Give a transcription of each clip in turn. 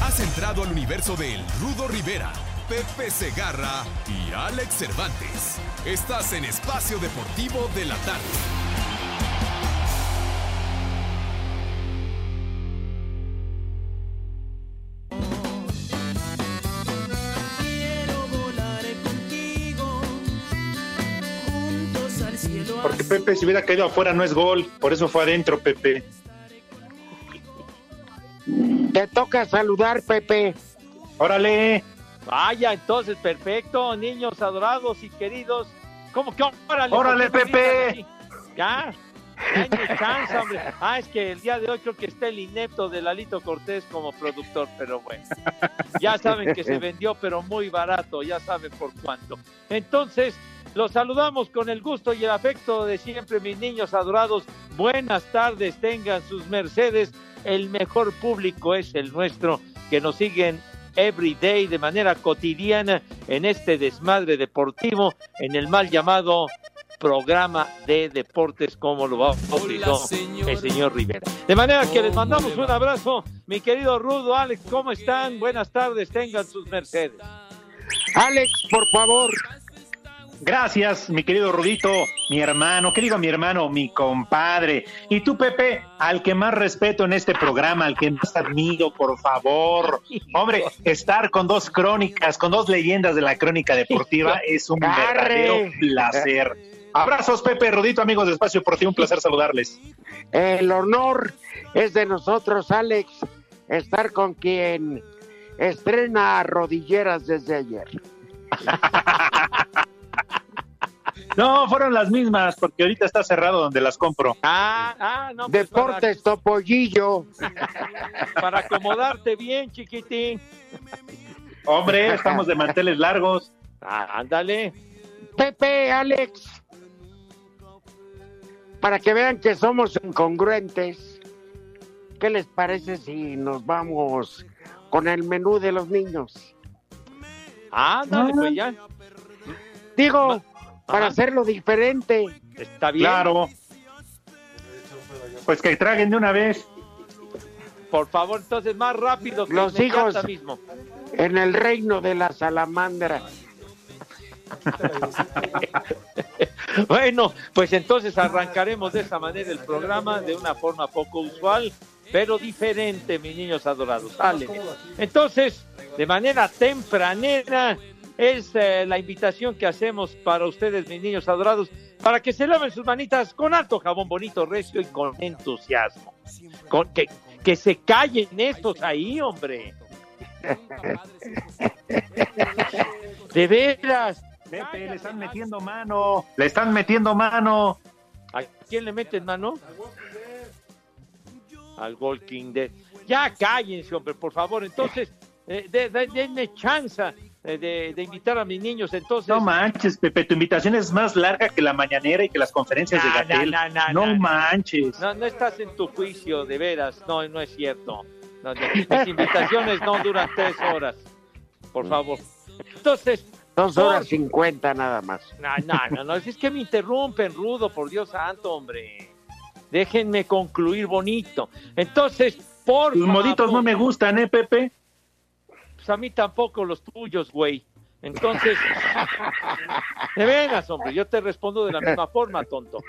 Has entrado al universo de El Rudo Rivera, Pepe Segarra y Alex Cervantes. Estás en Espacio Deportivo de la Tarde. Porque Pepe, si hubiera caído afuera, no es gol. Por eso fue adentro, Pepe. Te toca saludar, Pepe. Órale. Vaya, entonces, perfecto, niños adorados y queridos. ¿Cómo que órale? Órale, ¿por qué me Pepe. Ya. Chance, hombre. Ah, es que el día de hoy creo que está el inepto de Lalito Cortés como productor, pero bueno. Ya saben que se vendió, pero muy barato, ya saben por cuánto. Entonces, los saludamos con el gusto y el afecto de siempre, mis niños adorados. Buenas tardes, tengan sus mercedes. El mejor público es el nuestro, que nos siguen every day de manera cotidiana en este desmadre deportivo, en el mal llamado programa de deportes, como lo bautizó el señor Rivera. De manera que les mandamos un abrazo, mi querido Rudo, Alex, ¿cómo están? Buenas tardes, tengan sus mercedes. Alex, por favor. Gracias, mi querido Rudito, mi hermano, ¿qué digo mi hermano? Mi compadre. Y tú, Pepe, al que más respeto en este programa, al que más admiro, por favor. Hombre, estar con dos crónicas, con dos leyendas de la crónica deportiva es un verdadero placer. Abrazos, Pepe, Rudito, amigos de Espacio Deportivo, un placer saludarles. El honor es de nosotros, Alex, estar con quien estrena rodilleras desde ayer. No, fueron las mismas, porque ahorita está cerrado donde las compro. Ah, ah, no, pues Deportes Topollillo. para, acomodarte bien, chiquitín. Hombre, estamos de manteles largos. Ah, ándale. Pepe, Alex. Para que vean que somos incongruentes, ¿qué les parece si nos vamos con el menú de los niños? Ándale, pues ya. Digo, para Ajá. hacerlo diferente. Está bien. Claro. Pues que traguen de una vez. Por favor, entonces más rápido que Los hijos. mismo. En el reino de la salamandra. Bueno, pues entonces arrancaremos de esa manera el programa de una forma poco usual, pero diferente, mis niños adorados. Sale. Entonces, de manera tempranera, es eh, la invitación que hacemos para ustedes, mis niños adorados, para que se laven sus manitas con alto jabón bonito, recio y con entusiasmo. Con, que, que se callen estos ahí, hombre. De veras. Pepe, le están metiendo mano. Le están metiendo mano. ¿A quién le meten mano? Al Walking Dead. Ya cállense, hombre, por favor. Entonces, eh, de- de- denme chance de, de invitar a mis niños. Entonces, No manches, Pepe, tu invitación es más larga que la mañanera y que las conferencias de Gatel. no, manches. no, no estás en tu juicio, de veras. No, no es cierto. No, no, Mis invitaciones no duran tres horas. Por favor. Entonces, Dos horas cincuenta nada más. No, no, no, no, es que me interrumpen, Rudo, por Dios santo, hombre. Déjenme concluir bonito. Entonces, por Tus moditos favor, no me gustan, ¿eh, Pepe? Pues a mí tampoco los tuyos, güey. Entonces, de veras, hombre, yo te respondo de la misma forma, tonto.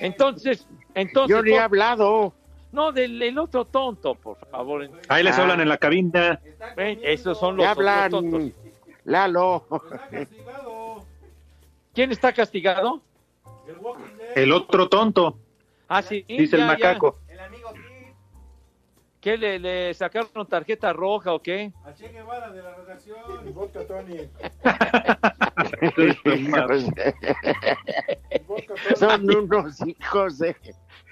Entonces, entonces, Yo ni he hablado. no, del el otro tonto, por favor. Ahí les Ah. hablan en la cabina. Ven, esos son los Ya hablan. tontos. Lalo. ¿Quién está castigado? El otro tonto, Ah, sí. dice el ya. ¿Qué le, le sacaron tarjeta roja o qué? Son unos hijos de...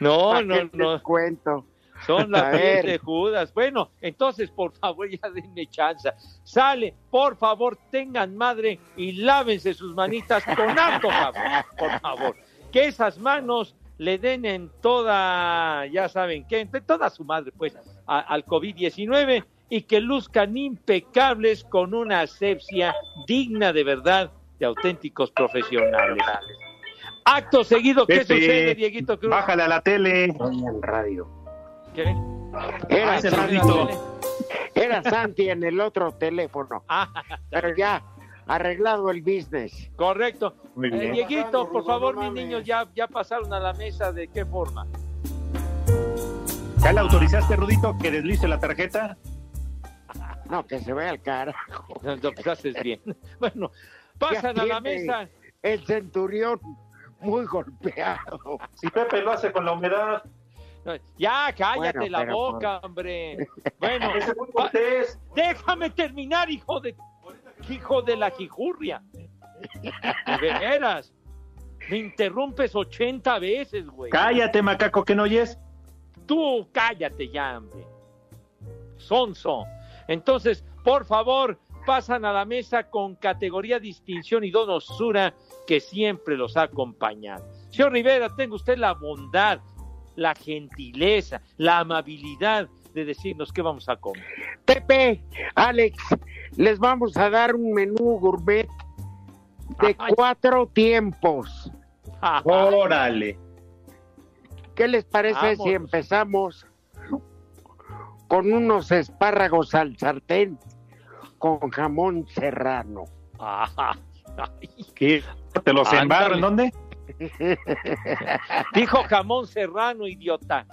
No, ¿Pa' no, no. cuento. Son A las ver. 10 de Judas. Bueno, entonces, por favor, ya denme chance. Sale, por favor, tengan madre y lávense sus manitas con harto jabón, por favor. Que esas manos le den en toda, ya saben qué, en toda su madre, pues, a- al COVID-19 y que luzcan impecables con una asepsia digna de verdad de auténticos profesionales. Acto seguido, ¿qué Pepe, sucede, Dieguito Cruz? Bájale a la tele. en radio. ¿Qué? Era, Ah, Santi, era Santi en el otro teléfono, Ah, pero ya arreglado el business. correcto. Muy Eh, bien. Dieguito, por favor, mis niños ya, ya pasaron a la mesa. ¿De qué forma? ¿Ya le autorizaste, Rudito, que deslice la tarjeta? No, que se vea el carajo. No, pues haces bien. Bueno, pasan a la mesa. El centurión muy golpeado. Si Pepe lo hace con la humedad. Ya, cállate Bueno, la boca, hombre. Bueno, Cortés. déjame terminar, hijo de hijo de la quijurria. De veras. Me interrumpes 80 veces, güey. Cállate, macaco, que no oyes. Tú cállate ya, hombre. Sonso. Entonces, por favor, pasan a la mesa con categoría, distinción y donosura que siempre los ha acompañado. Señor Rivera, tenga usted la bondad, la gentileza, la amabilidad de decirnos qué vamos a comer. Pepe, Alex, les vamos a dar un menú gourmet de cuatro tiempos. Órale. ¿Qué les parece Vámonos. si empezamos con unos espárragos al sartén con jamón serrano? Ajá. Ay, ¿Qué? ¿Te los Ándale. embarro en dónde? Dijo jamón serrano, idiota.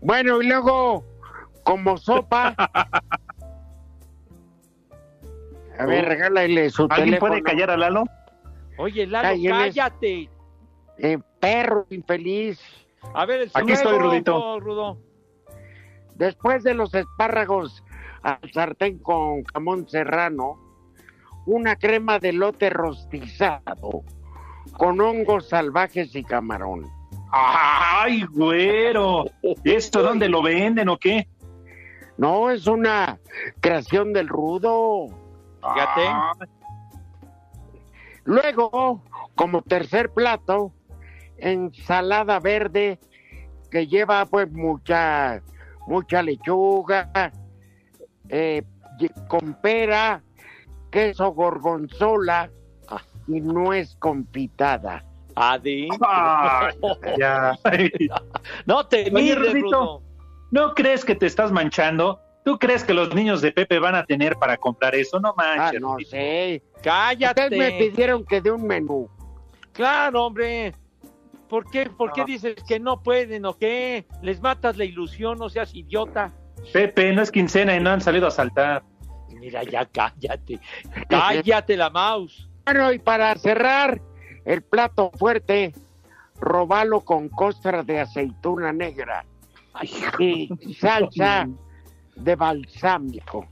Bueno, y luego, como sopa. A ver, regálale su ¿Alguien teléfono. puede callar a Lalo? Oye, Lalo, cállate. Eh, perro infeliz. A ver, el Aquí estoy, Rudito. Rudo. Después de los espárragos al sartén con jamón serrano, una crema de lote rostizado con hongos salvajes y camarón. ¡Ay, güero! ¿Y esto dónde lo venden o qué? No, es una creación del rudo. Fíjate. Ah, Luego, como tercer plato, ensalada verde que lleva pues mucha mucha lechuga, eh, con pera, queso gorgonzola y nuez confitada. Adi. ah, ya. No te mires. ¿No crees que te estás manchando? ¿Tú crees que los niños de Pepe van a tener para comprar eso? No Ah, manches. no Rudito. sé. Cállate. Ustedes me pidieron que dé un menú. Claro, hombre. ¿Por qué, por qué No. dices que no pueden o qué? Les matas la ilusión, no seas idiota. Pepe, no es quincena y no han salido a saltar. Mira, ya cállate. Cállate la mouse. Bueno, y para cerrar el plato fuerte, robalo con costra de aceituna negra y salsa de balsámico.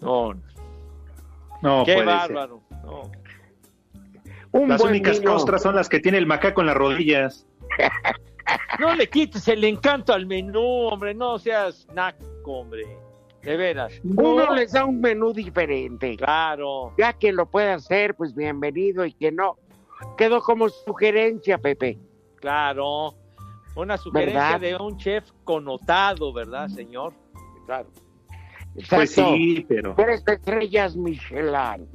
No, No, qué puede ser. bárbaro. No. Un Las únicas vino. costras son las que tiene el macaco en las rodillas. No le quites el encanto al menú, hombre. No seas naco, hombre. De veras. Uno les da un menú diferente. Claro. Ya que lo puede hacer, pues bienvenido y que no. Quedó como sugerencia, Pepe. Claro. Una sugerencia ¿Verdad? de un chef connotado, ¿verdad, señor? Claro. Pues sí, pero. Tres estrellas Michelin.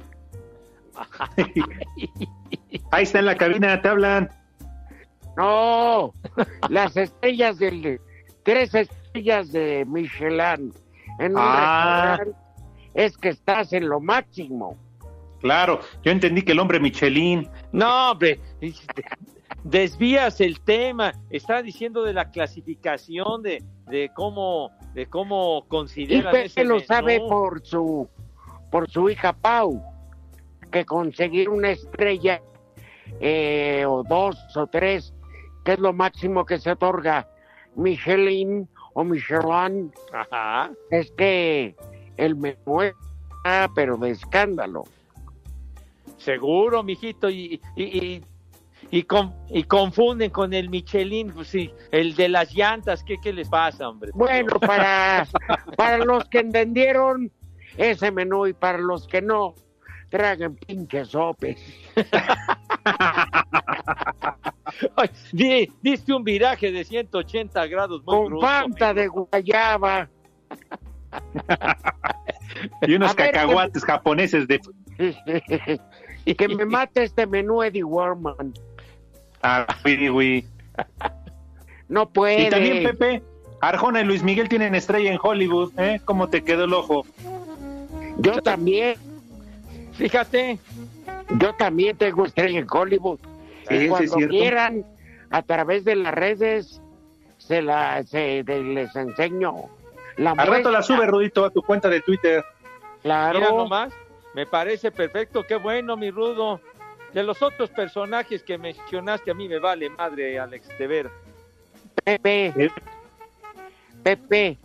Ahí está en la cabina, te hablan. No, las estrellas del tres estrellas de Michelin en un Ah. es que estás en lo máximo. Claro, yo entendí que el hombre Michelin. No, hombre. Desvías el tema. Está diciendo de la clasificación de, de cómo de cómo Y consideran ese Pepe lo menú. sabe por su por su hija Pau, que conseguir una estrella eh, o dos o tres, que es lo máximo que se otorga Michelin o Michelin, Ajá. es que el menú es ah, pero de escándalo. Seguro, mijito. Y, y, y, Y, con, y confunden con el Michelin, pues sí, el de las llantas, ¿qué, qué les pasa, hombre? Bueno, para, para los que entendieron ese menú y para los que no, traguen pinches sopes. Ay, di- diste un viraje de 180 grados muy Con brusco, fanta de guayaba. Y unos A ver, cacahuates japoneses de que me mate este menú Eddie Warman. Ah, güey. No puede. Y también, Pepe, Arjona y Luis Miguel tienen estrella en Hollywood, ¿eh? ¿Cómo te quedó el ojo? Yo también, Fíjate, yo también tengo estrella en Hollywood. Sí, Y sí, cuando es quieran, a través de las redes, se la, se- de- les enseño la Al rato la sube, Rudito, a tu cuenta de Twitter. Claro. mira nomás, me parece perfecto, qué bueno, mi rudo. De los otros personajes que mencionaste, a mí me vale madre, Alex, de ver. Pepe, ¿eh? Pepe,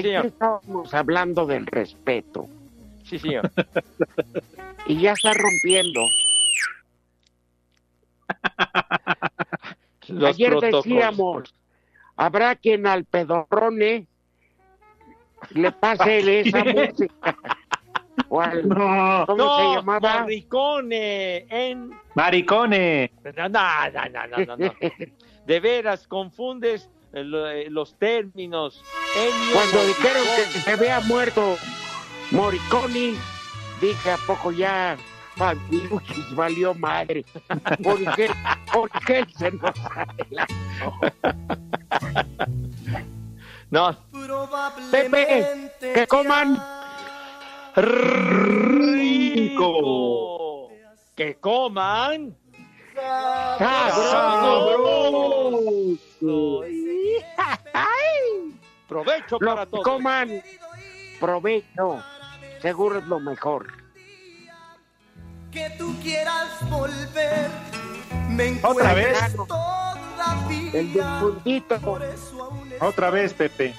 Sí, estábamos hablando del respeto Sí, señor. y ya está rompiendo. Los ayer protocolos. decíamos, habrá quien al pedorrone le pase esa música. O al- No, ¿Cómo se llamaba? Morricone, en... maricone. No, no, no, no, no, no, no. De veras, confundes eh, eh, los términos. Ennio Cuando dijeron que se había muerto Moriconi, dije, ¿a poco ya Fabiruchis valió madre? ¿Por qué, por qué se nos adelantó? No, Pepe, que coman. rico. Que coman. Sabroso. Provecho para todos. coman. Provecho. Seguro es lo mejor. que tú quieras volver. Me Otra vez. todavía. El estoy Otra vez, Pepe.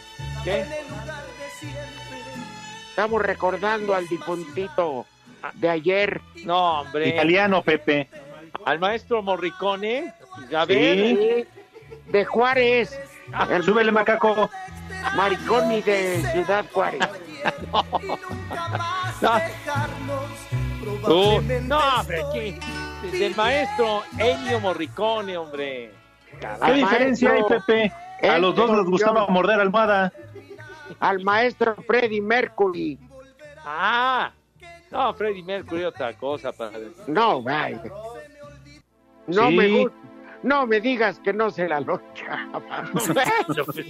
Estamos recordando al difuntito de ayer. No, hombre. Italiano, Pepe. Al maestro Morricone. Sí. Sí, De Juárez. El Súbele, macaco. Mariconi de Ciudad Juárez. Nunca más No. dejarnos. Tú. Probablemente No, hombre, ¿qué? Del maestro Ennio Morricone, hombre. ¿Qué Al diferencia hay, Pepe? A los dos les gustaba morder almohada. Al maestro Freddy Mercury. Ah. No, Freddie Mercury, otra cosa, padre. No, vaya. No Sí. me gusta. No me digas que no se la lonchaba. Bueno, pues,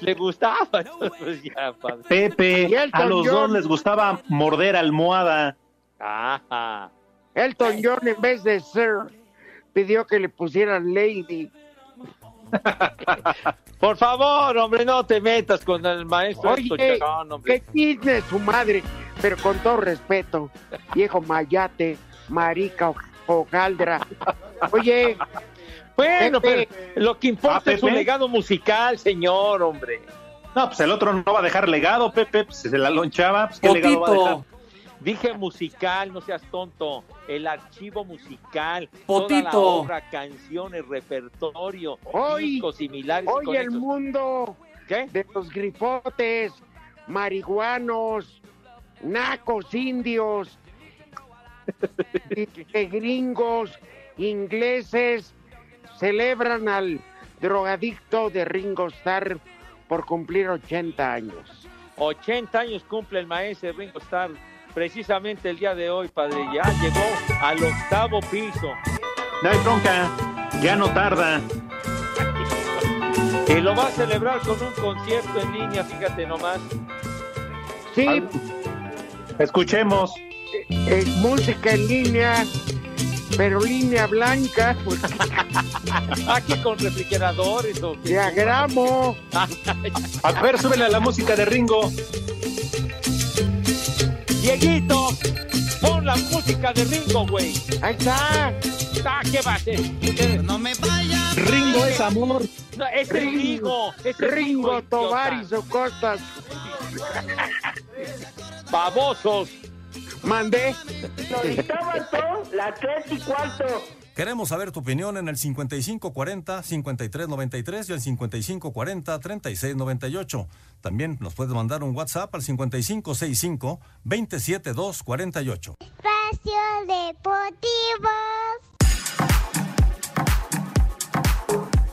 Le gustaba. Pues ya. Pepe, a los John. dos les gustaba morder almohada. Ajá. Elton John en vez de Sir pidió que le pusieran Lady. Por favor, hombre, no te metas con el maestro Oye, Elton John, hombre. que chisme su madre, pero con todo respeto, viejo mayate, marica, o- hojaldra. Oye, Bueno, Pepe. pero lo que importa es su legado musical, señor, hombre. No, pues el otro no va a dejar legado, Pepe. Pues, si se la lonchaba, pues qué legado va a dejar. Dije musical, no seas tonto. El archivo musical, toda la Potito. obra, canciones, repertorio, Hoy- discos similares. y hoy el mundo ¿Qué? de los grifotes, marihuanos, nacos indios, que gringos, ingleses, celebran al drogadicto de Ringo Starr por cumplir 80 años. 80 años cumple el maestro Ringo Starr. Precisamente el día de hoy, padre, ya llegó al octavo piso. No hay bronca, ya no tarda. Y lo va a celebrar con un concierto en línea, fíjate nomás. Sí, Al- Escuchemos. Es música en línea, pero línea blanca, pues, Aquí con refrigeradores o qué? diagramo. A ver, súbele a la música de Ringo. Dieguito, pon la música de Ringo, güey. Ahí está. Ah, ¿Qué va a hacer? No me vayas. Ringo es amor. No, es Ringo. Es Ringo idiota. Tovar y Costas. Babosos. Mandé. las tres y cuarto. Queremos saber tu opinión en el 5540-5393 y el 5540-3698. También nos puedes mandar un WhatsApp al 5565-27248. Espacio Deportivo.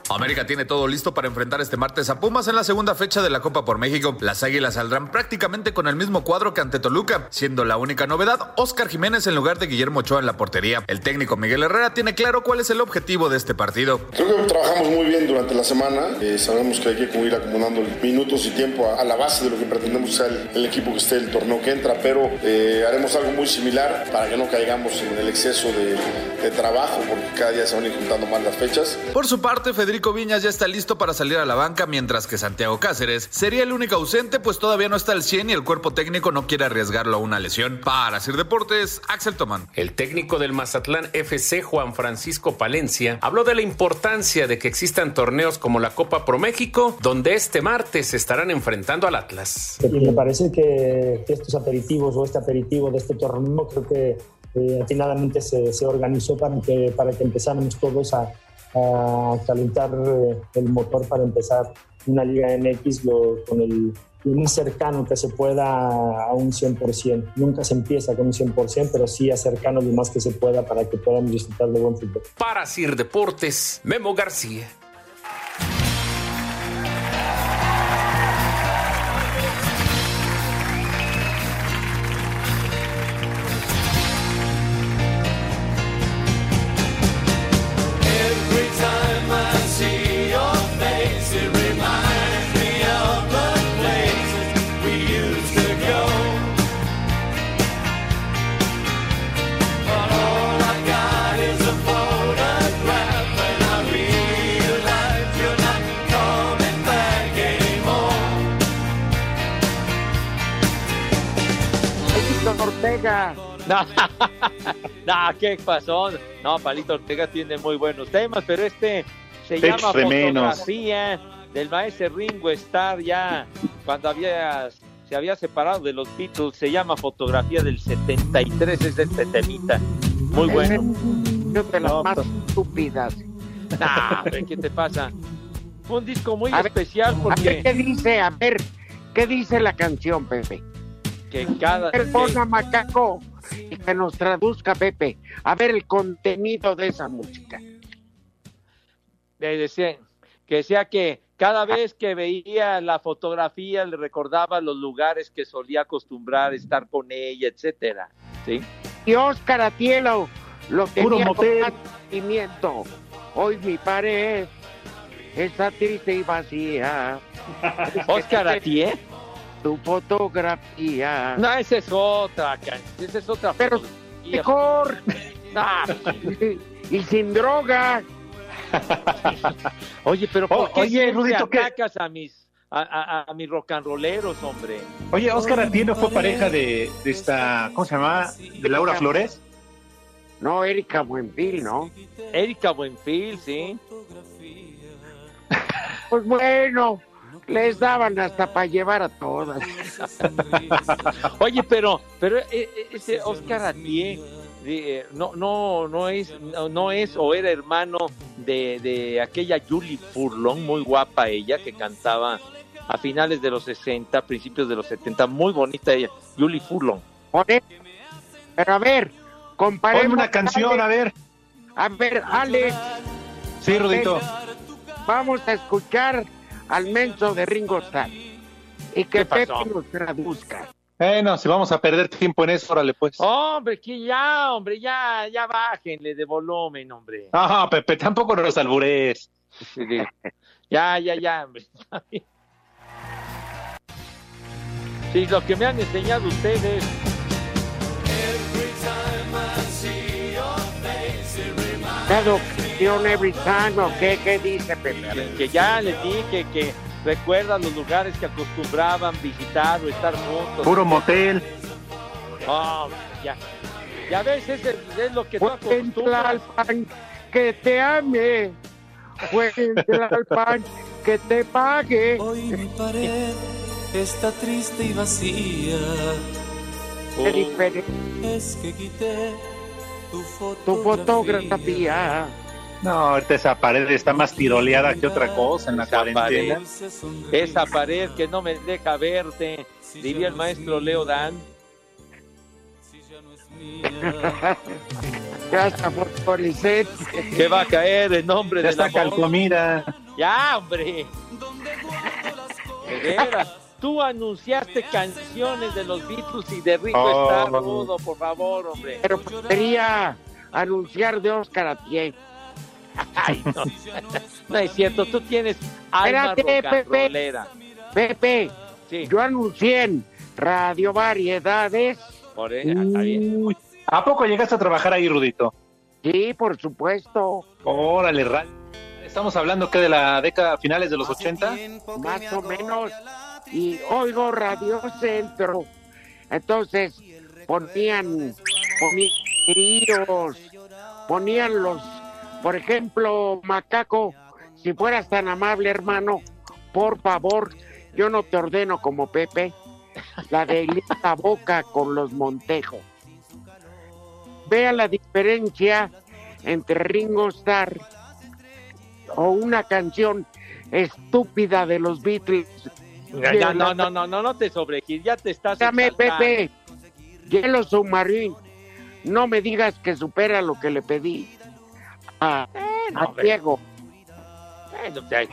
América tiene todo listo para enfrentar este martes a Pumas en la segunda fecha de la Copa por México. Las Águilas saldrán prácticamente con el mismo cuadro que ante Toluca, siendo la única novedad Oscar Jiménez en lugar de Guillermo Ochoa en la portería. El técnico Miguel Herrera tiene claro cuál es el objetivo de este partido. Creo que trabajamos muy bien durante la semana. Eh, sabemos que hay que ir acumulando minutos y tiempo a, a, la base de lo que pretendemos ser el, el, equipo que esté el torneo que entra, pero eh, haremos algo muy similar para que no caigamos en el exceso de, de trabajo, porque cada día se van a ir juntando más las fechas. Por su parte, Federico Viñas ya está listo para salir a la banca, mientras que Santiago Cáceres sería el único ausente, pues todavía no está al 100 y el cuerpo técnico no quiere arriesgarlo a una lesión. Para Sir Deportes, Axel Tomán. El técnico del Mazatlán FC, Juan Francisco Palencia, habló de la importancia de que existan torneos como la Copa Pro México, donde este martes se estarán enfrentando al Atlas. Y me parece que estos aperitivos o este aperitivo de este torneo creo que eh, atinadamente se, se organizó para que, para que empezáramos todos a, a calentar eh, el motor para empezar una Liga MX lo, con el más cercano que se pueda a un 100%. Nunca se empieza con un 100%, pero sí acercano lo más que se pueda para que podamos disfrutar de buen fútbol. Para Sir Deportes, Memo García. No, ¿qué pasó? No, Palito Ortega tiene muy buenos temas, pero este se Textos llama de menos. Fotografía del maestro Ringo Starr ya cuando había se había separado de los Beatles, se llama Fotografía del 73, es de este temita. Muy bueno. Una de las No, más pues- estúpidas. Nah, ¿qué te pasa? Fue un disco muy A ver, especial A ver, porque ¿qué dice? A ver, ¿qué dice la canción, Pepe? que cada Perdona, macaco, y que nos traduzca, Pepe. A ver el contenido de esa música. que decía, que decía que cada vez que veía la fotografía le recordaba los lugares que solía acostumbrar estar con ella, etcétera. ¿Sí? Y Oscar Atielo lo Puro tenía motel. con sentimiento. Hoy mi pared está triste y vacía. Oscar Atié. Tu fotografía. No, esa es otra, esa es otra. Pero fotografía. mejor. Ah, y, y sin droga. Oye, pero ¿por O- qué atacas a mis a, a- a mis rock and rolleros, hombre? Oye, Oscar Atieno fue pareja de, de esta, ¿cómo se llama? De Laura Flores. No, Erika Buenfil, ¿no? Erika Buenfil, sí. Pues bueno, les daban hasta para llevar a todas. Oye, pero, pero eh, eh, ese Oscar Atié eh, no, no, no es, no, no es o era hermano de, de aquella Julie Furlong, muy guapa ella, que cantaba a finales de los 60, principios de los 70, muy bonita ella, Julie Furlong. Eso. Pero a ver, comparemos. Ponme una canción, a ver. A ver, Ale, Sí, Rudito. vamos a escuchar al menso de Ringo Starr. Y que ¿Qué Pepe nos traduzca. Bueno, si vamos a perder tiempo en eso, órale pues. Hombre, que ya, hombre, ya, ya bájenle de volumen, hombre. No, Pepe, tampoco nos albures. Sí, sí. Ya, ya, ya, hombre. Sí, lo que me han enseñado ustedes. Cada ocasión, every time, ¿o qué? ¿Qué dice Pepe? A ver. que ya les dije que recuerdan los lugares que acostumbraban visitar o estar juntos. Puro motel. Oh, ya. Ya ves, ese es lo que tú Fue en acostumbras. Tlalpan que te ame. Fue en Tlalpan que te pague. Hoy mi pared está triste y vacía. Qué diferente Es que quité tu tu fotografía. No, ahorita esa pared está más tiroleada que otra cosa en la Esa cuarentena. pared, esa pared que no me deja verte, diría el maestro Leo Dan. Que va a caer en nombre Ya de está la calcomida. Ya, hombre. De veras. Tú anunciaste canciones de los Beatles y de Rico Oh. está rudo, por favor, hombre. Pero quería anunciar de Oscar a pie. Ay, no. No es cierto, tú tienes alma Espérate, Pepe. Pepe, Sí. yo anuncié en Radio Variedades. Por ah, está bien. Uy, ¿A poco llegaste a trabajar ahí, Rudito? Sí, por supuesto. Órale, ra- Estamos hablando que de la década finales de los 80. Más o menos. Y oigo Radio Centro. Entonces ponían, ponían tríos, ponían los, por ejemplo, Macaco, si fueras tan amable, hermano, por favor, yo no te ordeno como Pepe, la de la boca con los Montejo. Vea la diferencia entre Ringo Starr o una canción estúpida de los Beatles. Ya, ya, no, no, no, no, no te sobregires, ya te estás Dame. Pepe. Hielo Submarine. No me digas que supera lo que le pedí a, a. Diego. Bueno, hay,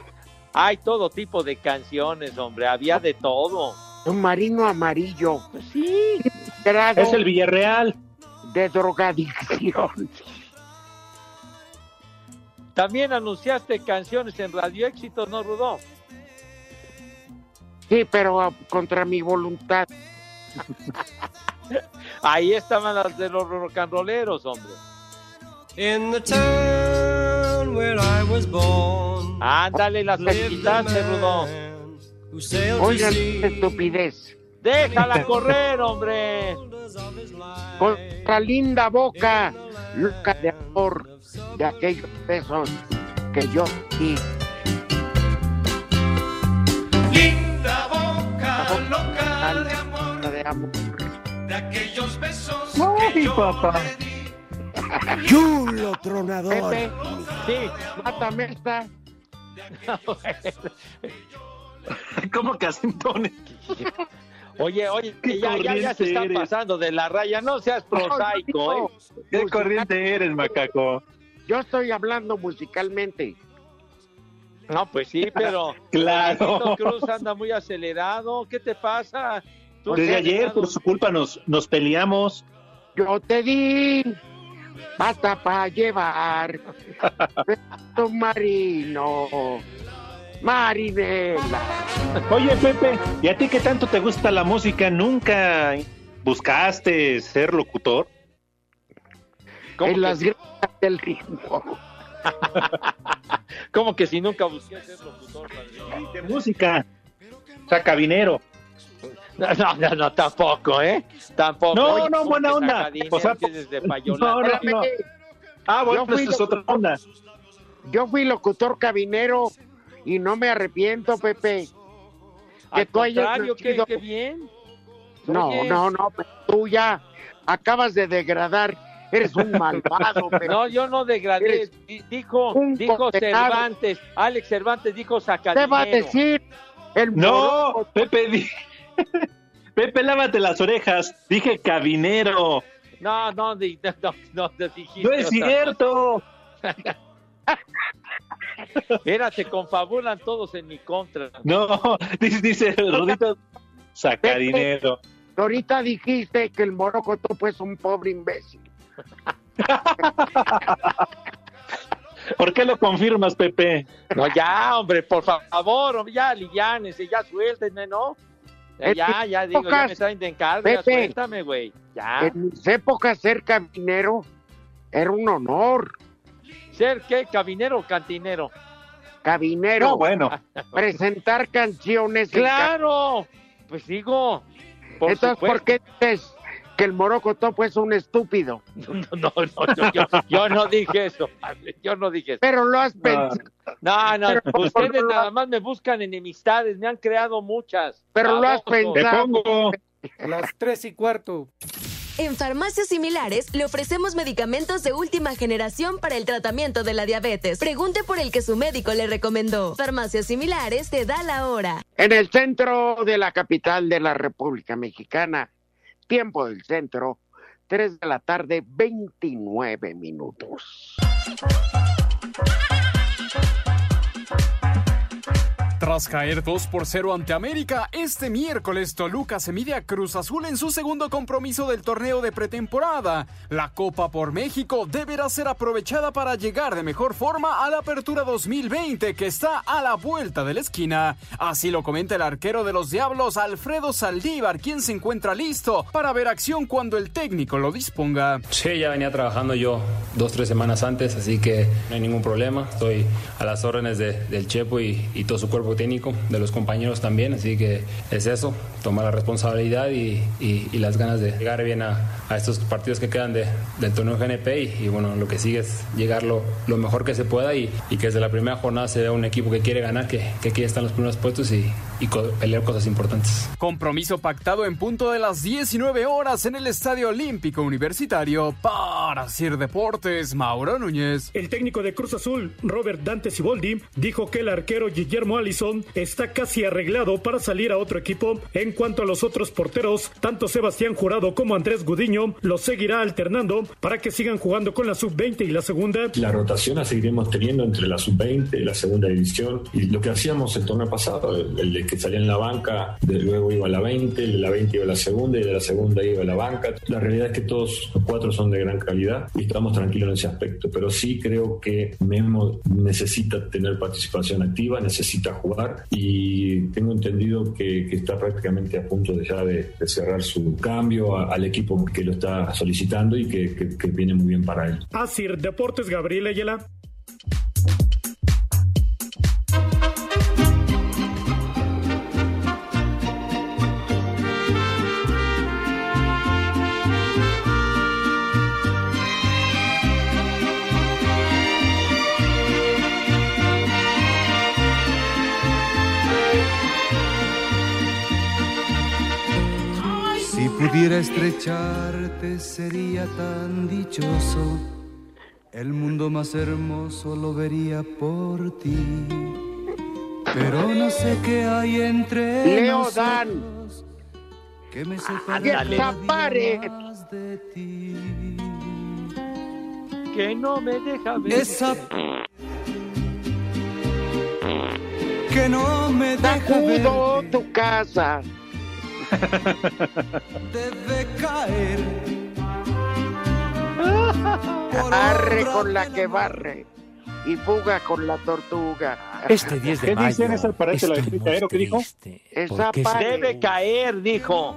hay todo tipo de canciones, hombre, había de todo. Submarino amarillo. Pues sí. Es el Villarreal. de drogadicción. También anunciaste canciones en Radio Éxitos, ¿no, Rudo? Sí, pero ah, contra mi voluntad. Ahí estaban las de los rolleros, hombre. In the town where I was born, Ándale, las who sailed to Oigan, estupidez. Déjala correr, hombre. Contra linda boca, loca de amor, de aquellos besos que yo di. Linda boca loca de amor, de aquellos besos Ay, papá. Chulo tronador. Pepe, Sí. mátame esta. ¿Cómo que acentones? Oye, oye, ya, ya, ya se eres. pasando de la raya, no seas prosaico, ¿eh? ¿Qué corriente eres, macaco? Yo estoy hablando musicalmente. No, pues sí, pero Claro. Cruz anda muy acelerado. ¿Qué te pasa? Desde ayer, por su culpa, nos, nos peleamos. Yo te di hasta para llevar submarino, marinela. Oye, Pepe, ¿y a ti qué tanto te gusta la música? ¿Nunca buscaste ser locutor? ¿Cómo en que, las gradas del ritmo. cómo que si nunca busqué ser locutor? padre? De música. O sea, cabinero. No, no, no, tampoco, ¿eh? Tampoco. No, Oye, no, ¿cómo buena que onda. No, no, no. Ah, bueno, Yo fui eso es otra locutor. onda. Yo fui locutor cabinero y no me arrepiento, Pepe. Que Al tú hayas contrario, qué, nacido- qué bien. No, Oye. no, no, pero tú ya acabas de degradar. Eres un malvado, pero No, yo no degradé. Dijo, dijo condenado. Cervantes, Alex Cervantes dijo ¿qué va a sacadinero. decir el No? Pepe, di- Pepe, lávate las orejas. Dije cabinero. No, no, no, no, no, no dijiste. No es cierto. Mira, se confabulan todos en mi contra. No, dice, dice Rudito, saca dinero. Ahorita dijiste que el moroco topo es un pobre imbécil. ¿Por qué lo confirmas, Pepe? No, ya, hombre, por favor, ya aliviánense, ya suéltenme, ¿no? Ya, En ya, ya, digo, ya épocas, me traen de encargo, ya Pepe. suéltame, güey. Ya. En mis épocas ser cabinero era un honor. ¿Ser qué? ¿Cabinero o cantinero? Cabinero. No, bueno. Presentar canciones. ¡Claro! Pues digo, por Entonces, ¿por qué dices que el moroco topo es un estúpido? No, no, no, yo, yo- yo no dije eso, padre, yo no dije eso. Pero lo has pensado. No, no, Pero- ustedes nada más me buscan enemistades, me han creado muchas. Pero lo has Babosos. Te pensado. pongo. Las tres y cuarto. En farmacias similares le ofrecemos medicamentos de última generación para el tratamiento de la diabetes. Pregunte por el que su médico le recomendó. Farmacias similares te da la hora. En el centro de la capital de la República Mexicana, tiempo del centro, 3 de la tarde, 29 minutos. Tras caer 2 por 0 ante América, este miércoles Toluca se mide a Cruz Azul en su segundo compromiso del torneo de pretemporada. La Copa por México deberá ser aprovechada para llegar de mejor forma a la Apertura 2020 que está a la vuelta de la esquina. Así lo comenta el arquero de los Diablos, Alfredo Saldívar, quien se encuentra listo para ver acción cuando el técnico lo disponga. Sí, ya venía trabajando yo dos, tres semanas antes, así que no hay ningún problema. Estoy a las órdenes de- del Chepo y, y todo su cuerpo técnico, de los compañeros también, así que es eso, tomar la responsabilidad y, y- y las ganas de llegar bien a, a estos partidos que quedan de, del torneo GNP y, y bueno, lo que sigue es llegar lo, lo mejor que se pueda y, y que desde la primera jornada se vea un equipo que quiere ganar, que, que quiere estar en los primeros puestos y, y co- pelear cosas importantes. Compromiso pactado en punto de las 19 horas en el Estadio Olímpico Universitario para Sir Deportes, Mauro Núñez. El técnico de Cruz Azul, Robert Dante Siboldi, dijo que el arquero Guillermo Está casi arreglado para salir a otro equipo. En cuanto a los otros porteros, tanto Sebastián Jurado como Andrés Gudiño los seguirá alternando para que sigan jugando con la sub-20 y la segunda. La rotación la seguiremos teniendo entre la sub-20 y la segunda división. Y lo que hacíamos el torneo pasado, el, el que salía en la banca, de luego iba a la 20, el de la 20 iba a la segunda y de la segunda iba a la banca. La realidad es que todos los cuatro son de gran calidad y estamos tranquilos en ese aspecto. Pero sí creo que Memo necesita tener participación activa, necesita jugar y tengo entendido que, está prácticamente a punto de ya de, cerrar su cambio al equipo que lo está solicitando y que- viene muy bien para él. Asir Deportes Gabriel Ayala. Pudiera estrecharte sería tan dichoso. El mundo más hermoso lo vería por ti. Pero no sé qué hay entre Leo nosotros Dan. que me día más de ti. Que no me deja ver. Esa que no me deja ver tu casa. Debe caer. Arre con la que barre y fuga con la tortuga. Este 10 de ¿Qué mayo. dicen ese aparato de la muy ¿Qué dijo? triste, Esa Debe caer, dijo.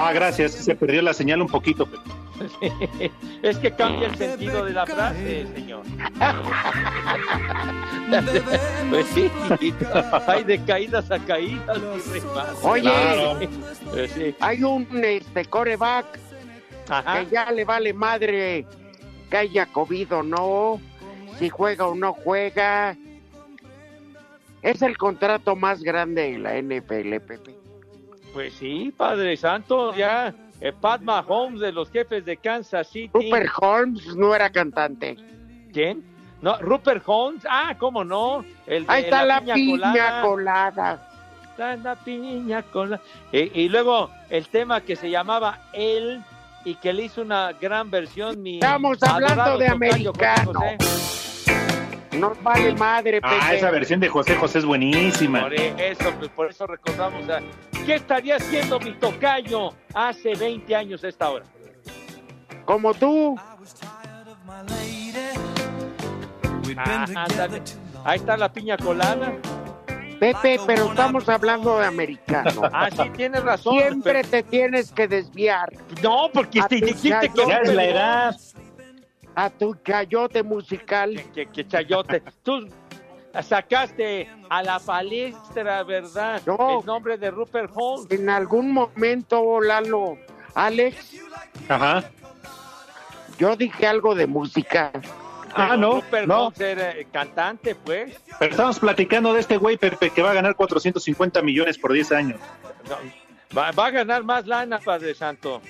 Ah, gracias. Se perdió la señal un poquito. pero- Es que cambia el sentido de la frase, señor. Pues sí, hay de caídas a caídas. Oye, Claro. Pues sí. hay un este coreback Ajá. que ya le vale madre que haya COVID o no, si juega o no juega. Es el contrato más grande de la NFL, Pepe. Pues sí, Padre Santo, ya. Eh, Pat Mahomes de los jefes de Kansas City. Rupert Holmes no era cantante. ¿Quién? No, Rupert Holmes. Ah, ¿cómo no? El de Ahí está la, piña, colada. colada. Está la piña colada. Y, y luego el tema que se llamaba Él y que le hizo una gran versión mi Estamos hablando de José americano. José. Nos vale madre, Pepe. Ah, esa versión de José José es buenísima. Por eso, pues, por eso recordamos a... ¿Qué estaría haciendo mi tocayo hace 20 años a esta hora? Como tú. Ah. Ahí está la piña colada. Pepe, pero estamos hablando de americano. Ah, sí, tienes razón. Siempre te tienes que desviar. No, porque te tu dijiste que... Ya es la edad. A tu chayote musical. Que, que chayote. Tú sacaste a la palestra, ¿verdad? No. El nombre de Rupert Holmes. En algún momento, Lalo, Alex, Ajá. yo dije algo de música. Ah, no, Rupert no. Holmes era eh, cantante, pues. Pero estamos platicando de este güey, Pepe, que va a ganar 450 millones por 10 años. No, Va, va a ganar más lana, Padre Santo.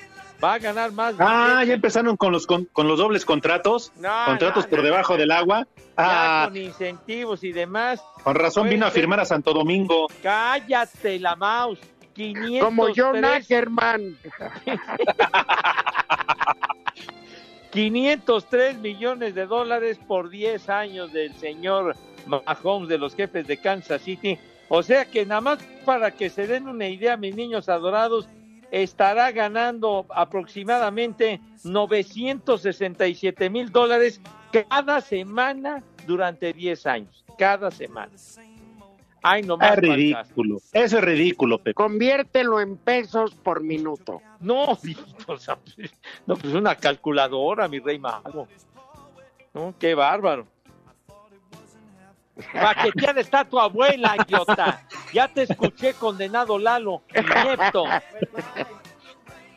Va a ganar más. Ah, billete. ya empezaron con los con, con los dobles contratos, No, contratos no, por no, debajo del agua. Ya Ah, con incentivos y demás. con razón vino a firmar a Santo Domingo. Cállate la mouse. 503, Como John Ackerman. 503 millones de dólares por 10 años del señor Mahomes de los jefes de Kansas City. O sea que nada más para que se den una idea, mis niños adorados, estará ganando aproximadamente 967 mil dólares cada semana durante 10 años. Cada semana. Ay, no más. Es ridículo. Eso es ridículo, Pepe. Conviértelo en pesos por minuto. No, o sea, no, pues una calculadora, mi rey mago. No, qué bárbaro. Paqueteada está tu abuela, idiota. Ya te escuché, condenado Lalo, inepto.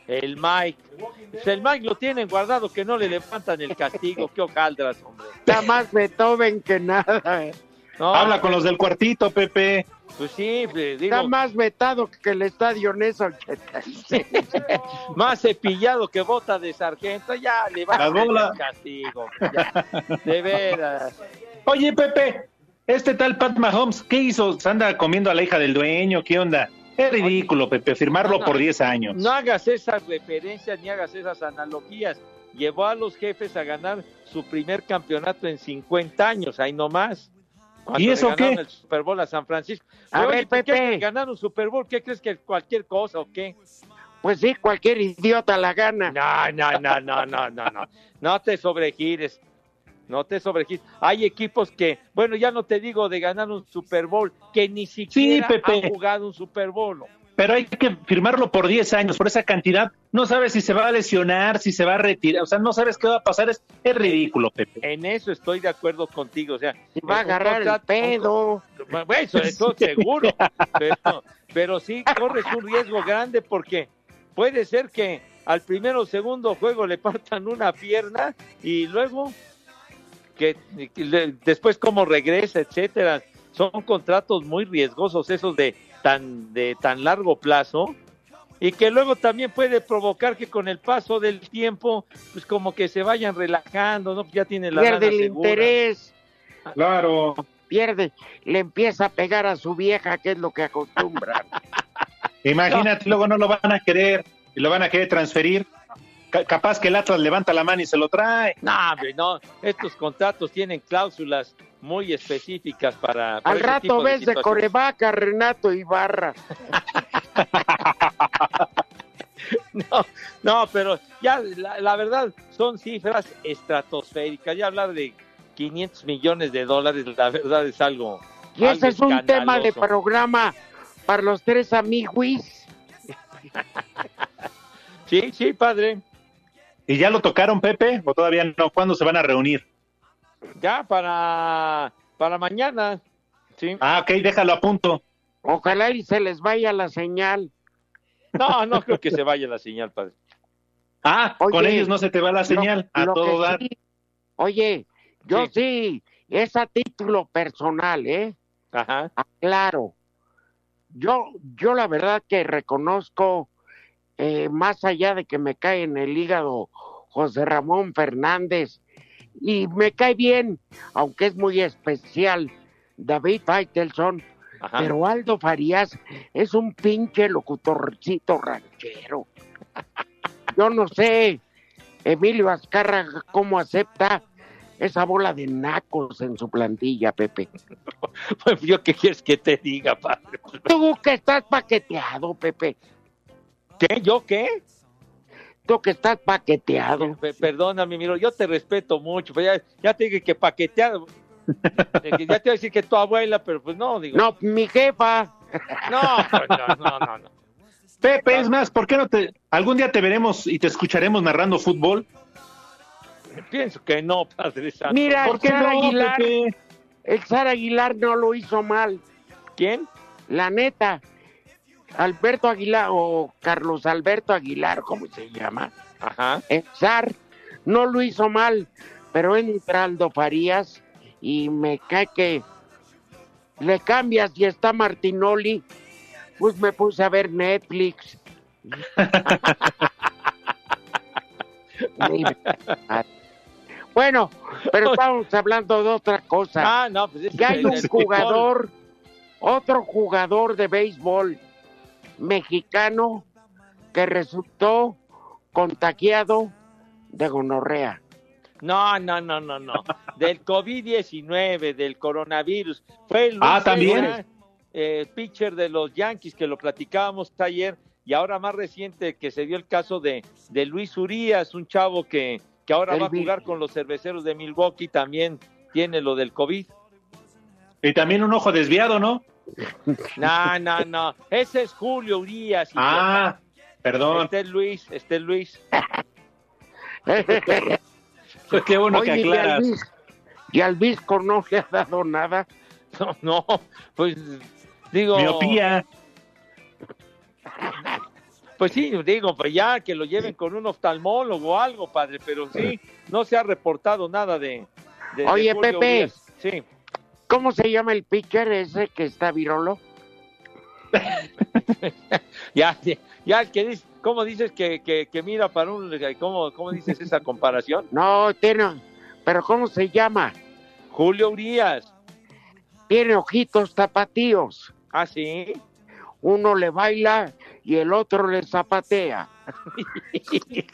El Mike. Pues el Mike lo tienen guardado que no le levantan el castigo. Qué hojaldras, hombre. Está más Beethoven que nada. No, Habla con los del cuartito, Pepe. Pues sí, digo, Está más vetado que el estadio 86. más cepillado que bota de sargento. Ya le va Las bolas. el castigo. ya. De veras. Oye, Pepe, este tal Pat Mahomes, ¿qué hizo? ¿Se anda comiendo a la hija del dueño? ¿Qué onda? Es ridículo, Pepe, firmarlo No, por 10 años. No hagas esas referencias ni hagas esas analogías. Llevó a los jefes a ganar su primer campeonato en 50 años, ahí nomás. Cuando ¿Y le eso ganaron qué? el Super Bowl a San Francisco. A Pero, ver, oye, ¿por qué Pepe. ganar un Super Bowl? ¿Qué crees que cualquier cosa o qué? Pues sí, cualquier idiota la gana. No, no, no, no, no, no, no. No te sobregires. No te sobregires. Hay equipos que, bueno, ya no te digo de ganar un Super Bowl, que ni siquiera Pepe. han jugado un Super Bowl. Pero hay que firmarlo por 10 años, por esa cantidad. No sabes si se va a lesionar, si se va a retirar. O sea, no sabes qué va a pasar. Es, es ridículo, Pepe. En eso estoy de acuerdo contigo. O sea, Va a agarrar el pedo. Bueno, eso, eso seguro. Pero, pero sí corres un riesgo grande porque puede ser que al primero o segundo juego le partan una pierna y luego que, que le- después cómo regresa, etcétera. Son contratos muy riesgosos esos de tan de tan largo plazo y que luego también puede provocar que con el paso del tiempo pues como que se vayan relajando, ¿no? Ya tiene la Pierde el segura. interés. Claro. Pierde. Le empieza a pegar a su vieja, que es lo que acostumbran. Imagínate, luego no lo van a querer y lo van a querer transferir. Ca- capaz que el Atlas levanta la mano y se lo trae. No, hombre, no. Estos contratos tienen cláusulas muy específicas para. para Al rato tipo ves de situaciones. corebaca Renato Ibarra. No, no, pero ya la, la verdad son cifras estratosféricas. Ya hablar de 500 millones de dólares, la verdad es algo. Y ese algo es un tema de programa para los tres amigos. Sí, sí, padre. ¿Y ya lo tocaron, Pepe? ¿O todavía no? ¿Cuándo se van a reunir? Ya para, para mañana. Sí. Ah, ok, déjalo a punto. Ojalá y se les vaya la señal. No, no creo que se vaya la señal, padre. Ah, Oye, con ellos no se te va la Lo- señal. a lo que todo dar. sí- oye, yo sí. es a título personal, ¿eh? Ajá. Claro. Yo, yo la verdad que reconozco, eh, más allá de que me cae en el hígado José Ramón Fernández, y me cae bien, aunque es muy especial, David Faitelson, Ajá. pero Aldo Farías es un pinche locutorcito ranchero. Yo no sé, Emilio Azcárraga, cómo acepta esa bola de nacos en su plantilla, Pepe. Pues yo qué quieres que te diga, padre. Tú que estás paqueteado, Pepe. ¿Qué? ¿Yo qué? Tú que estás paqueteado. Pe- Perdóname, miro, yo te respeto mucho, pero ya, ya te dije que paqueteado. Que ya te iba a decir que tu abuela, pero pues no, digo. No, mi jefa. No, pues no, no, no, no. Pepe, es más, ¿por qué no te... Algún día te veremos y te escucharemos narrando fútbol? Pienso que no, Padre Santo. Mira, ¿Por el qué Zar no, Aguilar, Pepe? el Zar Aguilar no lo hizo mal. ¿Quién? La neta. Alberto Aguilar o Carlos Alberto Aguilar, ¿cómo se llama? Ajá. Zar no lo hizo mal, pero entra Aldo Farías y me cae que le cambias y está Martinoli, Pues me puse a ver Netflix. bueno, pero estamos hablando de otra cosa. Ah, no, pues es Ya hay que un en jugador, otro jugador de béisbol mexicano que resultó contagiado de gonorrea. No, no, no, no, no. Del COVID-19, del coronavirus. Fue el Ah, ¿también? Eh, pitcher de los Yankees, que lo platicábamos ayer, y ahora más reciente que se dio el caso de, de Luis Urias, un chavo que, que ahora El va a jugar con los cerveceros de Milwaukee, también tiene lo del COVID. Y también un ojo desviado, ¿no? No, no, no. Ese es Julio Urias. Ah, perdón. Este es Luis, este es Luis. Qué bueno que Oye, ¿y aclaras. ¿Y al Visco no le ha dado nada? No, no, pues digo. Miopía. Pues sí, digo, pues ya que lo lleven con un oftalmólogo o algo, padre, pero sí, no se ha reportado nada de. Oye, Pepe. Urias. Sí. ¿Cómo se llama el pitcher ese que está virolo? Ya, ya, ya, que dice, ¿cómo dices que, que, que mira para un. ¿cómo, ¿Cómo dices esa comparación? No, tiene, pero ¿cómo se llama? Julio Urias. Tiene ojitos tapatíos. Ah, sí. Uno le baila y el otro le zapatea.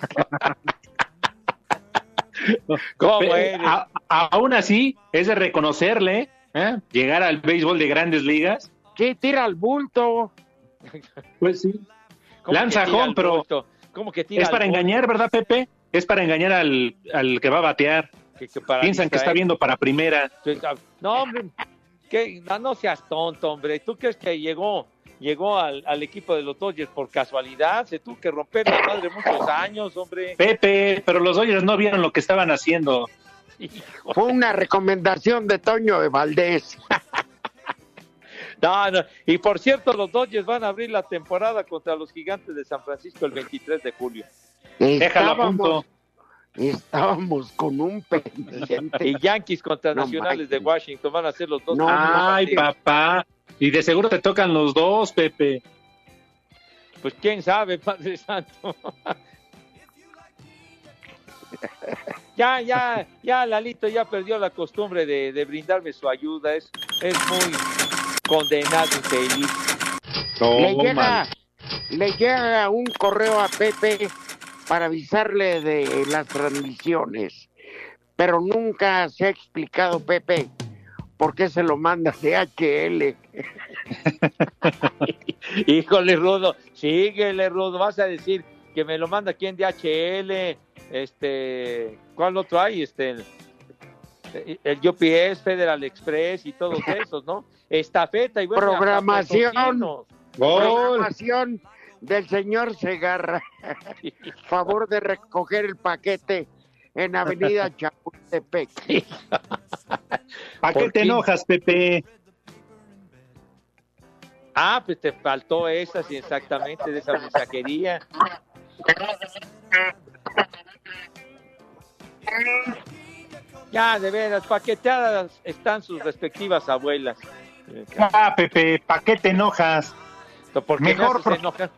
¿Cómo Pe- eres? a- aún así, es de reconocerle, ¿eh? llegar al béisbol de grandes ligas. Sí, tira al bulto. Pues sí. ¿Cómo Lanza que tira home, al pero bulto? ¿Cómo que tira es para bulto? engañar, ¿verdad, Pepe? Es para engañar al, al que va a batear. Que- que para Piensan que está viendo para primera. No, hombre, que, no, no seas tonto, hombre. ¿Tú crees que llegó llegó al, al equipo de los Dodgers por casualidad? Se tuvo que romper la madre muchos años, hombre. Pepe, pero los Dodgers no vieron lo que estaban haciendo. Fue una recomendación de Toño de Valdés. No, no. Y por cierto, los Dodgers van a abrir la temporada contra los gigantes de San Francisco el 23 de julio. Estábamos, punto. estábamos con un pendiente. Y Yankees contra No Nacionales de Washington van a ser los dos. No, Ay, papá. Y de seguro te tocan los dos, Pepe. Pues quién sabe, Padre Santo. Ya, ya, ya, Lalito ya perdió la costumbre de, de brindarme su ayuda. Es, es muy condenado infeliz. le llega, le llega un correo a Pepe para avisarle de las transmisiones, pero nunca se ha explicado Pepe por qué se lo manda DHL. Híjole, Rudo, síguele, Rudo. Vas a decir que me lo manda aquí en DHL. Este, ¿cuál otro hay? Este, el, el UPS, Federal Express y todos esos, ¿no? Estafeta y bueno, Programación. Programación del señor Segarra. Favor de recoger el paquete en Avenida Chapultepec. ¿Para qué ¿Por te enojas, Pepe? Ah, pues te faltó esa, sí, exactamente, de esa mensajería. Ya, de veras, paqueteadas están sus respectivas abuelas. Ah, Pepe, ¿para qué te enojas? ¿Por qué Mejor enojar?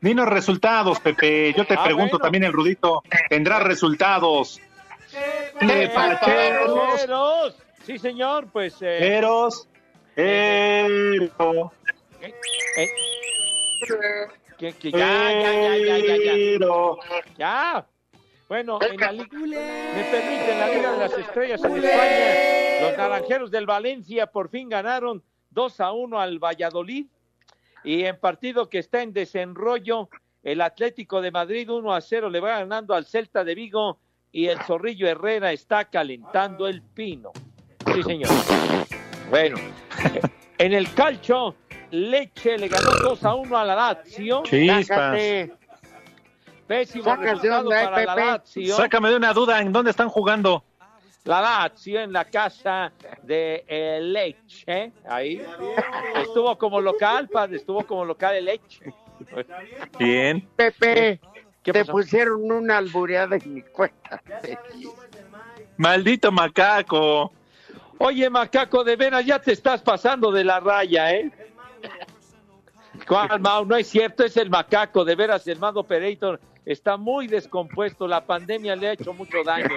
Dinos resultados, Pepe. Yo te Ah, pregunto bueno. también el Rudito. ¿Tendrá resultados? De Pacheros, Pacheros. Sí, señor, pues... eh, Eros, Ero, eh, que, que ya, ya, ya, ya, ya. Ya. Bueno, en la liga, me permiten la Liga de las Estrellas en España. Los naranjeros del Valencia por fin ganaron 2 a 1 al Valladolid. Y en partido que está en desenrollo, el Atlético de Madrid 1 a 0 le va ganando al Celta de Vigo y el Zorrillo Herrera está calentando el pino. Sí, señor. Bueno, en el calcio, Leche le ganó 2 a 1 a la Lazio. Chispas. Pésimo de resultado eh, para la. Lazio. Sácame de una duda, ¿en dónde están jugando? La Lazio en la casa de Leche. Ahí estuvo como local, padre, estuvo como local el Leche. Bien. Pepe, ¿Qué te pasó? pusieron una albureada en mi cuenta. Maldito macaco. Oye, macaco, de veras ya te estás pasando de la raya, ¿eh? ¿Cuál, Mau? No es cierto, es el macaco. De veras, el Mando Operator está muy descompuesto. La pandemia le ha hecho mucho daño.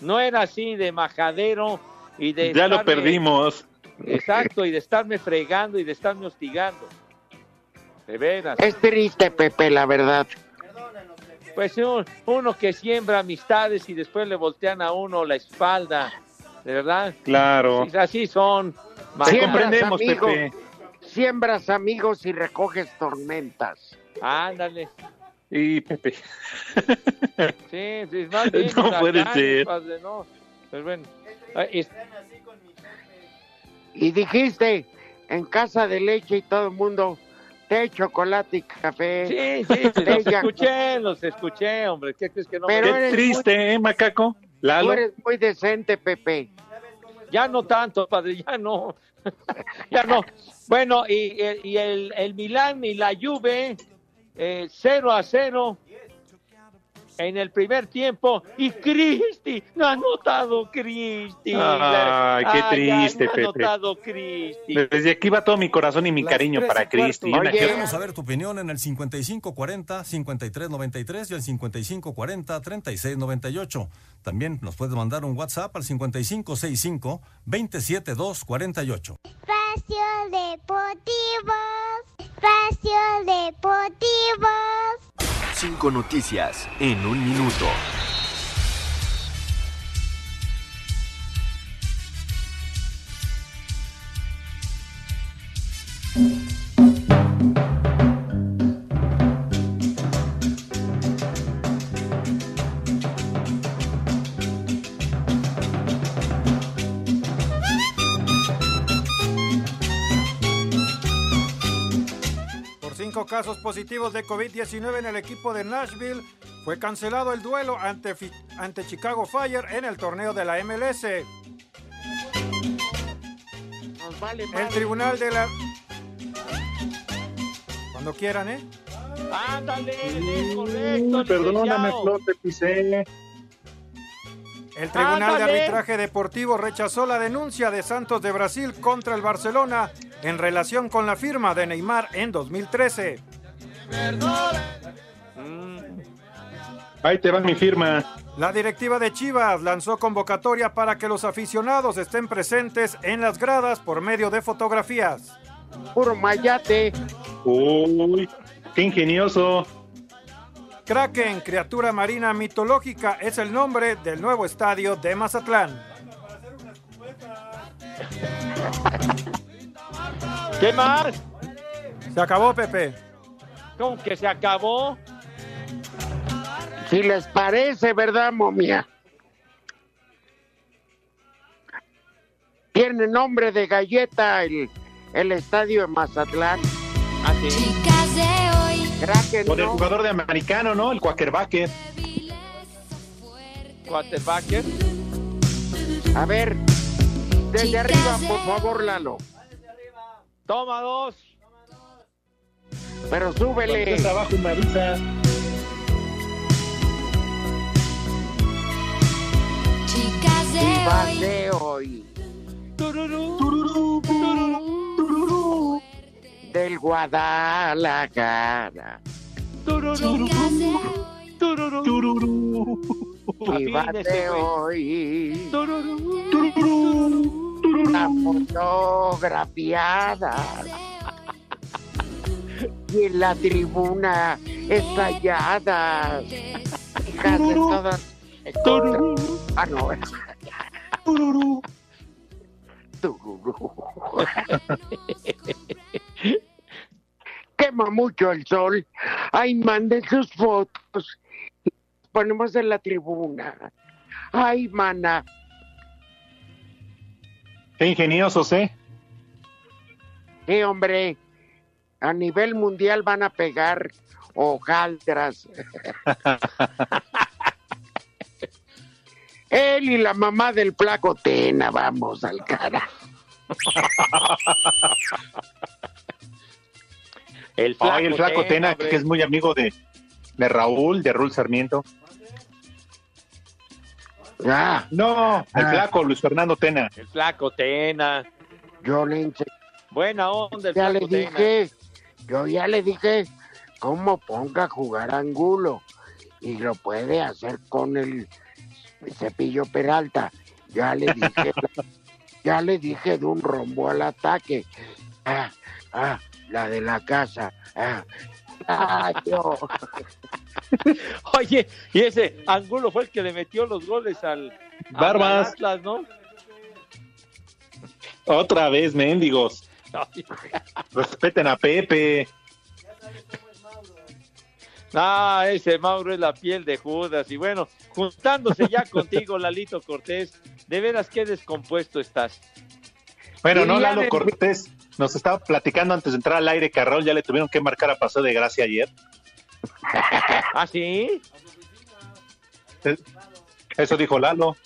No era así de majadero y de. Ya lo perdimos. Exacto, y de estarme fregando y de estarme hostigando. De veras. Es triste, Pepe, la verdad. Pues un- uno que siembra amistades y después le voltean a uno la espalda. De verdad. Claro. Sí, así son. Comprendemos, Pepe. siembras amigos y recoges tormentas. Ándale. Y Pepe. Sí, sí, más bien. No puede ser. padre, no. Pues bueno. Ah, es- Y dijiste, en casa de leche y todo el mundo, té, chocolate y café. Sí, sí, sí, los escuché, los escuché, hombre. ¿Qué crees que no Pero me- eres Triste, ¿eh, macaco? Tú eres muy decente, Pepe. Ya no tanto, padre, ya no. ya no. Bueno, y, y el, el Milán y la Juve, eh, 0 a 0 en el primer tiempo. Y Cristi, no ha anotado Cristi. Ay, qué triste, no ha Pepe. anotado Cristi. Desde aquí va todo mi corazón y mi cariño para Cristi. Que- Queremos saber tu opinión en el 5540-5393 y el 5540-3698. También nos puedes mandar un WhatsApp al 5565-27248. Espacio Deportivo. Espacio Deportivo. Cinco noticias en un minuto. Casos positivos de COVID-19 en el equipo de Nashville, fue cancelado el duelo ante, ante Chicago Fire en el torneo de la MLS. Vale El tribunal de la... Cuando quieran, ¿eh? Ándale, es correcto. Perdóname. Flor, te pisé. El Tribunal de. Arbitraje Deportivo rechazó la denuncia de Santos de Brasil contra el Barcelona en relación con la firma de Neymar en 2013. Ahí te va mi firma. La directiva de Chivas lanzó convocatoria para que los aficionados estén presentes en las gradas por medio de fotografías. Puro mayate. Uy, qué ingenioso. Kraken, criatura marina mitológica, es el nombre del nuevo estadio de Mazatlán. ¿Qué más? Se acabó, Pepe. ¿Cómo que se acabó? Si les parece, ¿verdad, momia? Tiene nombre de galleta el, el estadio de Mazatlán. Ah, Con el jugador de americano, ¿no? El quarterback. Quarterbacker. A ver, desde arriba, por favor, Lalo. Toma dos. Pero súbele. Me avisa. Chivas de hoy. Del Guadalajara. Chivas de hoy. La fotografiada. Y en la tribuna estalladas. Hijas de todas. Ah, no. Tururú. Quema mucho el sol. Ay, manden sus fotos. Ponemos en la tribuna. Ay, mana. Qué ingeniosos, ¿eh? Sí, hombre. A nivel mundial van a pegar hojaldras. Él y la mamá del flaco Tena, vamos al cara. El Ay, el flaco Tena, hombre. que es muy amigo de, de Raúl, de Raúl Sarmiento. Ah, No, el Ah. flaco Luis Fernando Tena. El flaco Tena. yo le ense- Buena onda el ya le flaco Tena. dije, Yo ya le dije cómo ponga a jugar Angulo y lo puede hacer con el cepillo Peralta. Ya le dije, ya le dije de un rombo al ataque. Ah, ah, la de la casa. Ah, ah, yo. Oye, y ese Angulo fue el que le metió los goles al, al Barbas. Atlas, ¿no? Otra vez, mendigos. Respeten a Pepe. Ah, ese Mauro es la piel de Judas. Y bueno, juntándose ya contigo, Lalito Cortés, de veras qué descompuesto estás. Bueno, no, Lalo Cortés nos estaba platicando antes de entrar al aire, Carrol, ya le tuvieron que marcar a Paseo de Gracia ayer. ¿Ah, sí? Eso dijo Lalo.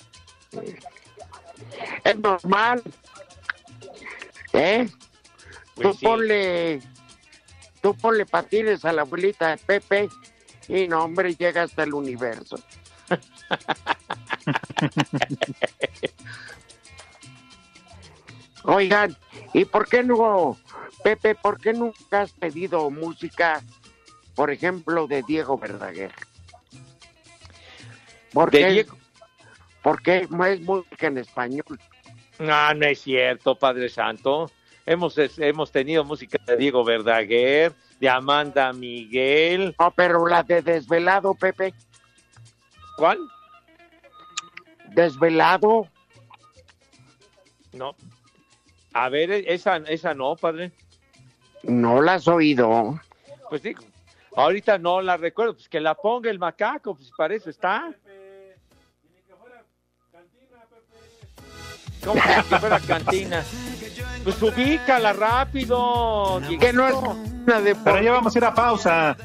Es normal. ¿Eh? Pues tú sí. ponle, tú ponle patines a la abuelita de Pepe y no, hombre, llega hasta el universo. Oigan, ¿y por qué no, Pepe, por qué nunca has pedido música, por ejemplo, de Diego Verdaguer? ¿Por De qué? Diego- Porque es música en español. No, no es cierto, Padre Santo. Hemos, es- hemos tenido música de Diego Verdaguer, de Amanda Miguel. No, pero la de Desvelado, Pepe. ¿Cuál? Desvelado. No. A ver, esa, esa no, padre. No la has oído. Pues digo, ahorita no la recuerdo, pues que la ponga el macaco, pues para eso está. ¿Cómo que que fuera cantina? Pues ubícala rápido. Que no es Dieguito. una de Pero ya vamos a ir a pausa.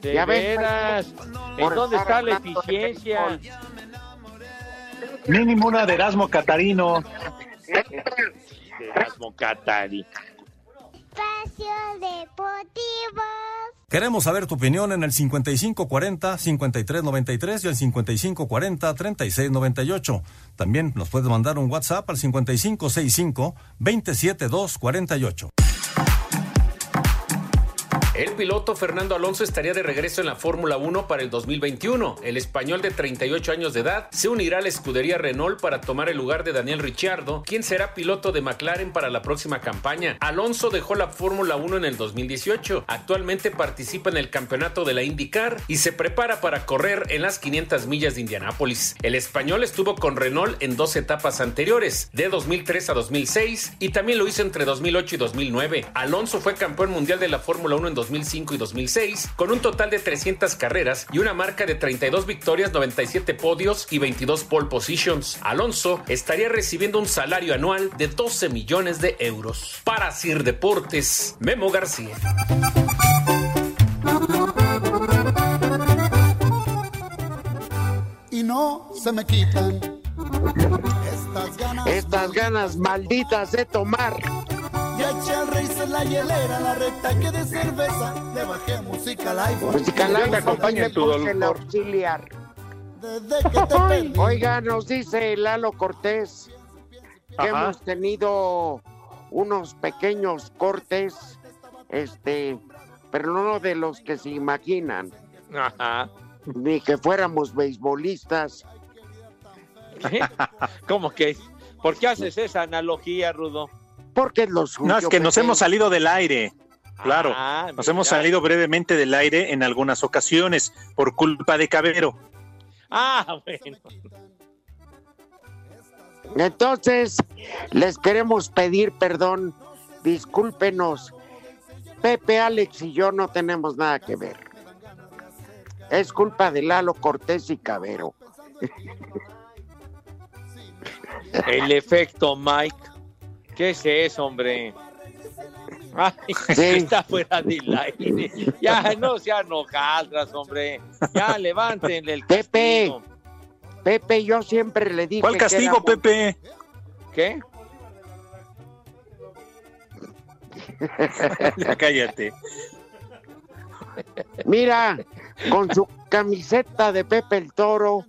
De Ya ves, veras. ¿En dónde está la eficiencia? Mínimo una de Erasmo Catarino. De Erasmo Catari. Espacio Deportivo. Queremos saber tu opinión en el 5540-5393 y el 5540-3698. También nos puedes mandar un WhatsApp al 5565-27248. El piloto Fernando Alonso estaría de regreso en la Fórmula 1 para el 2021. El español de 38 años de edad se unirá a la escudería Renault para tomar el lugar de Daniel Ricciardo, quien será piloto de McLaren para la próxima campaña. Alonso dejó la Fórmula 1 en el 2018. Actualmente participa en el campeonato de la IndyCar y se prepara para correr en las 500 millas de Indianápolis. El español estuvo con Renault en dos etapas anteriores, de 2003 a 2006, y también lo hizo entre 2008 y 2009. Alonso fue campeón mundial de la Fórmula 1 en 2005 y 2006, con un total de 300 carreras y una marca de 32 victorias, 97 podios y 22 pole positions. Alonso estaría recibiendo un salario anual de 12 millones de euros. Para Sir Deportes, Memo García. y no se me quitan estas ganas. Estas ganas malditas de tomar. Ya eché al rey en la hielera, la recta que de cerveza, le bajé música al iPhone. Música me acompaña tu el auxiliar. Desde que te perdí. Oiga, nos dice Lalo Cortés que Ajá. hemos tenido unos pequeños cortes, este, pero no de los que se imaginan, Ajá. ni que fuéramos beisbolistas. ¿Qué? ¿Cómo que? ¿Por qué haces esa analogía, Rudo? Porque es lo suyo. No, es que nos hemos salido del aire. Claro, Ah, nos hemos salido brevemente del aire en algunas ocasiones por culpa de Cabero. Ah, bueno. Entonces, les queremos pedir perdón, discúlpenos. Pepe, Alex y yo no tenemos nada que ver. Es culpa de Lalo Cortés y Cabero. El efecto Mike. ¿Qué es eso, hombre? Ay, Sí. Está fuera del aire. Ya, no sean hojaldras, hombre. Ya, levántenle el Pepe, castigo. Pepe, yo siempre le dije. ¿Cuál que castigo, Pepe? ¿Qué? Ya cállate. Mira, con su camiseta de Pepe el Toro,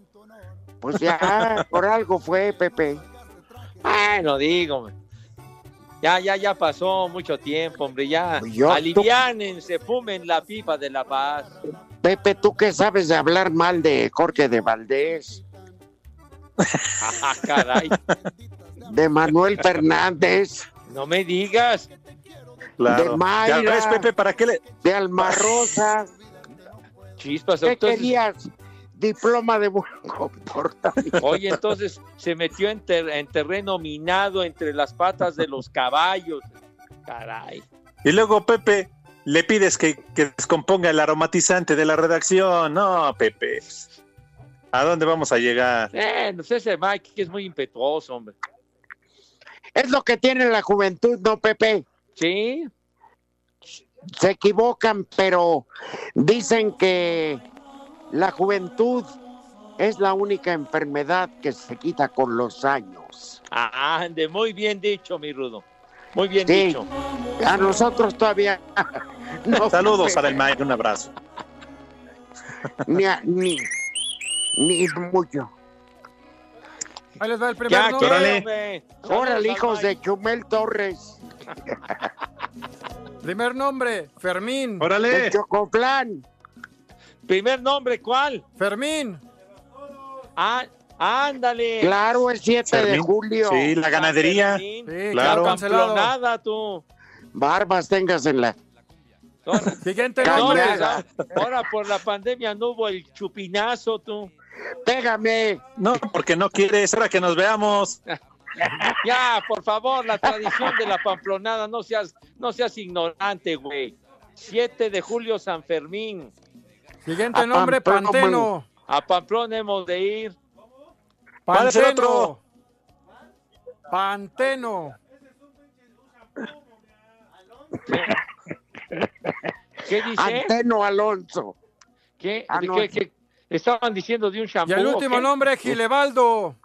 pues ya por algo fue Pepe. Bueno, digo. Ya, ya, ya pasó mucho tiempo, hombre, ya. Yo- Aliviánense, fumen la pipa de la paz. Pepe, ¿tú qué sabes de hablar mal de Jorge de Valdés? Ah, caray, De Manuel Fernández, no me digas. de Mayra, Ya ves, Pepe, ¿para qué le...? de Alma Rosa. Chispas, ¿Qué entonces, querías? Diploma de buen comportamiento. oye, entonces se metió en, ter- en terreno minado entre las patas de los caballos. Caray. Y luego, Pepe, le pides que, que descomponga el aromatizante de la redacción. No, Pepe. ¿A dónde vamos a llegar? Eh, no sé, ese Mike que es muy impetuoso, hombre. Es lo que tiene la juventud, ¿no, Pepe? Sí, Se equivocan, pero dicen que la juventud es la única enfermedad que se quita con los años. ah, ande, muy bien dicho, mi Rudo. Muy bien Sí, dicho. a nosotros todavía no, Saludos a Del Mike, un abrazo. ni, a- ni, ni mucho. Ahí les va el primer Ya, nombre. ¿qué, Órale. Órale, hijos de Chumel Torres, Primer nombre, Fermín. Órale. de Chocoplan. Primer nombre, ¿cuál? Fermín. Ah, ándale. Claro, es 7 de julio. Sí, la ganadería. Sí, Claro. cancelado. Nada, tú. Barbas tengas en la... Ahora, Siguiente nombre. ahora- ahora por la pandemia no hubo el chupinazo, tú. Pégame. No, porque no quieres. Ahora que nos veamos. Ya, por favor, la tradición de la pamplonada, no seas, no seas ignorante, güey. 7 de julio, San Fermín. Siguiente A nombre, Pamplona. Panteno. A Pamplona hemos de ir. ¿Cuál es el Panteno. Panteno. ¿Qué dice? Anteno Alonso. ¿Qué, no. qué- qué- estaban diciendo de un Y shampoo? el o último qué? nombre, Gilebaldo.